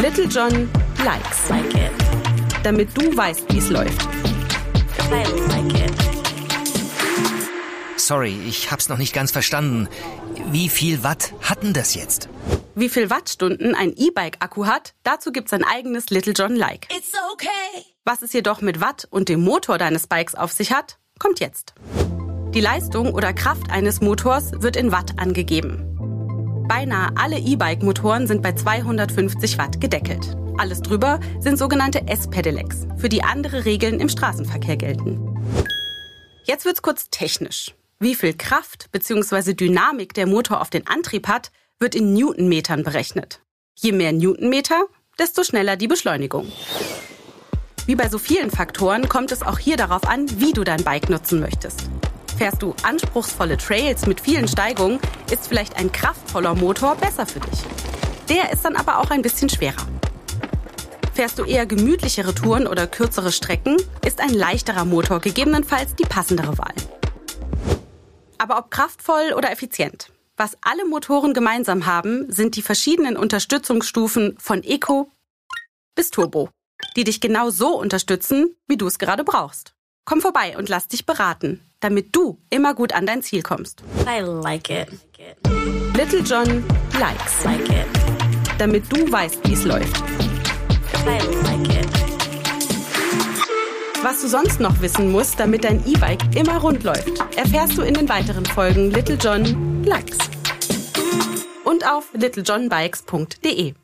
Little John likes. Like it. Damit du weißt, wie es läuft. I like it. Sorry, ich hab's noch nicht ganz verstanden. Wie viel Watt hatten das jetzt? Wie viel Wattstunden ein E-Bike-Akku hat, dazu gibt's ein eigenes Little John Like. It's okay. Was es jedoch mit Watt und dem Motor deines Bikes auf sich hat, kommt jetzt. Die Leistung oder Kraft eines Motors wird in Watt angegeben. Beinahe alle E-Bike-Motoren sind bei 250 Watt gedeckelt. Alles drüber sind sogenannte S-Pedelecs, für die andere Regeln im Straßenverkehr gelten. Jetzt wird's kurz technisch. Wie viel Kraft bzw. Dynamik der Motor auf den Antrieb hat, wird in Newtonmetern berechnet. Je mehr Newtonmeter, desto schneller die Beschleunigung. Wie bei so vielen Faktoren kommt es auch hier darauf an, wie du dein Bike nutzen möchtest. Fährst du anspruchsvolle Trails mit vielen Steigungen, ist vielleicht ein kraftvoller Motor besser für dich. Der ist dann aber auch ein bisschen schwerer. Fährst du eher gemütlichere Touren oder kürzere Strecken, ist ein leichterer Motor gegebenenfalls die passendere Wahl. Aber ob kraftvoll oder effizient, was alle Motoren gemeinsam haben, sind die verschiedenen Unterstützungsstufen von Eco bis Turbo, die dich genau so unterstützen, wie du es gerade brauchst. Komm vorbei und lass dich beraten, damit du immer gut an dein Ziel kommst. I like it. Little John likes, Like it. damit du weißt, wie es läuft. I like it. Was du sonst noch wissen musst, damit dein E-Bike immer rund läuft, erfährst du in den weiteren Folgen Little John Likes. Und auf littlejohnbikes.de.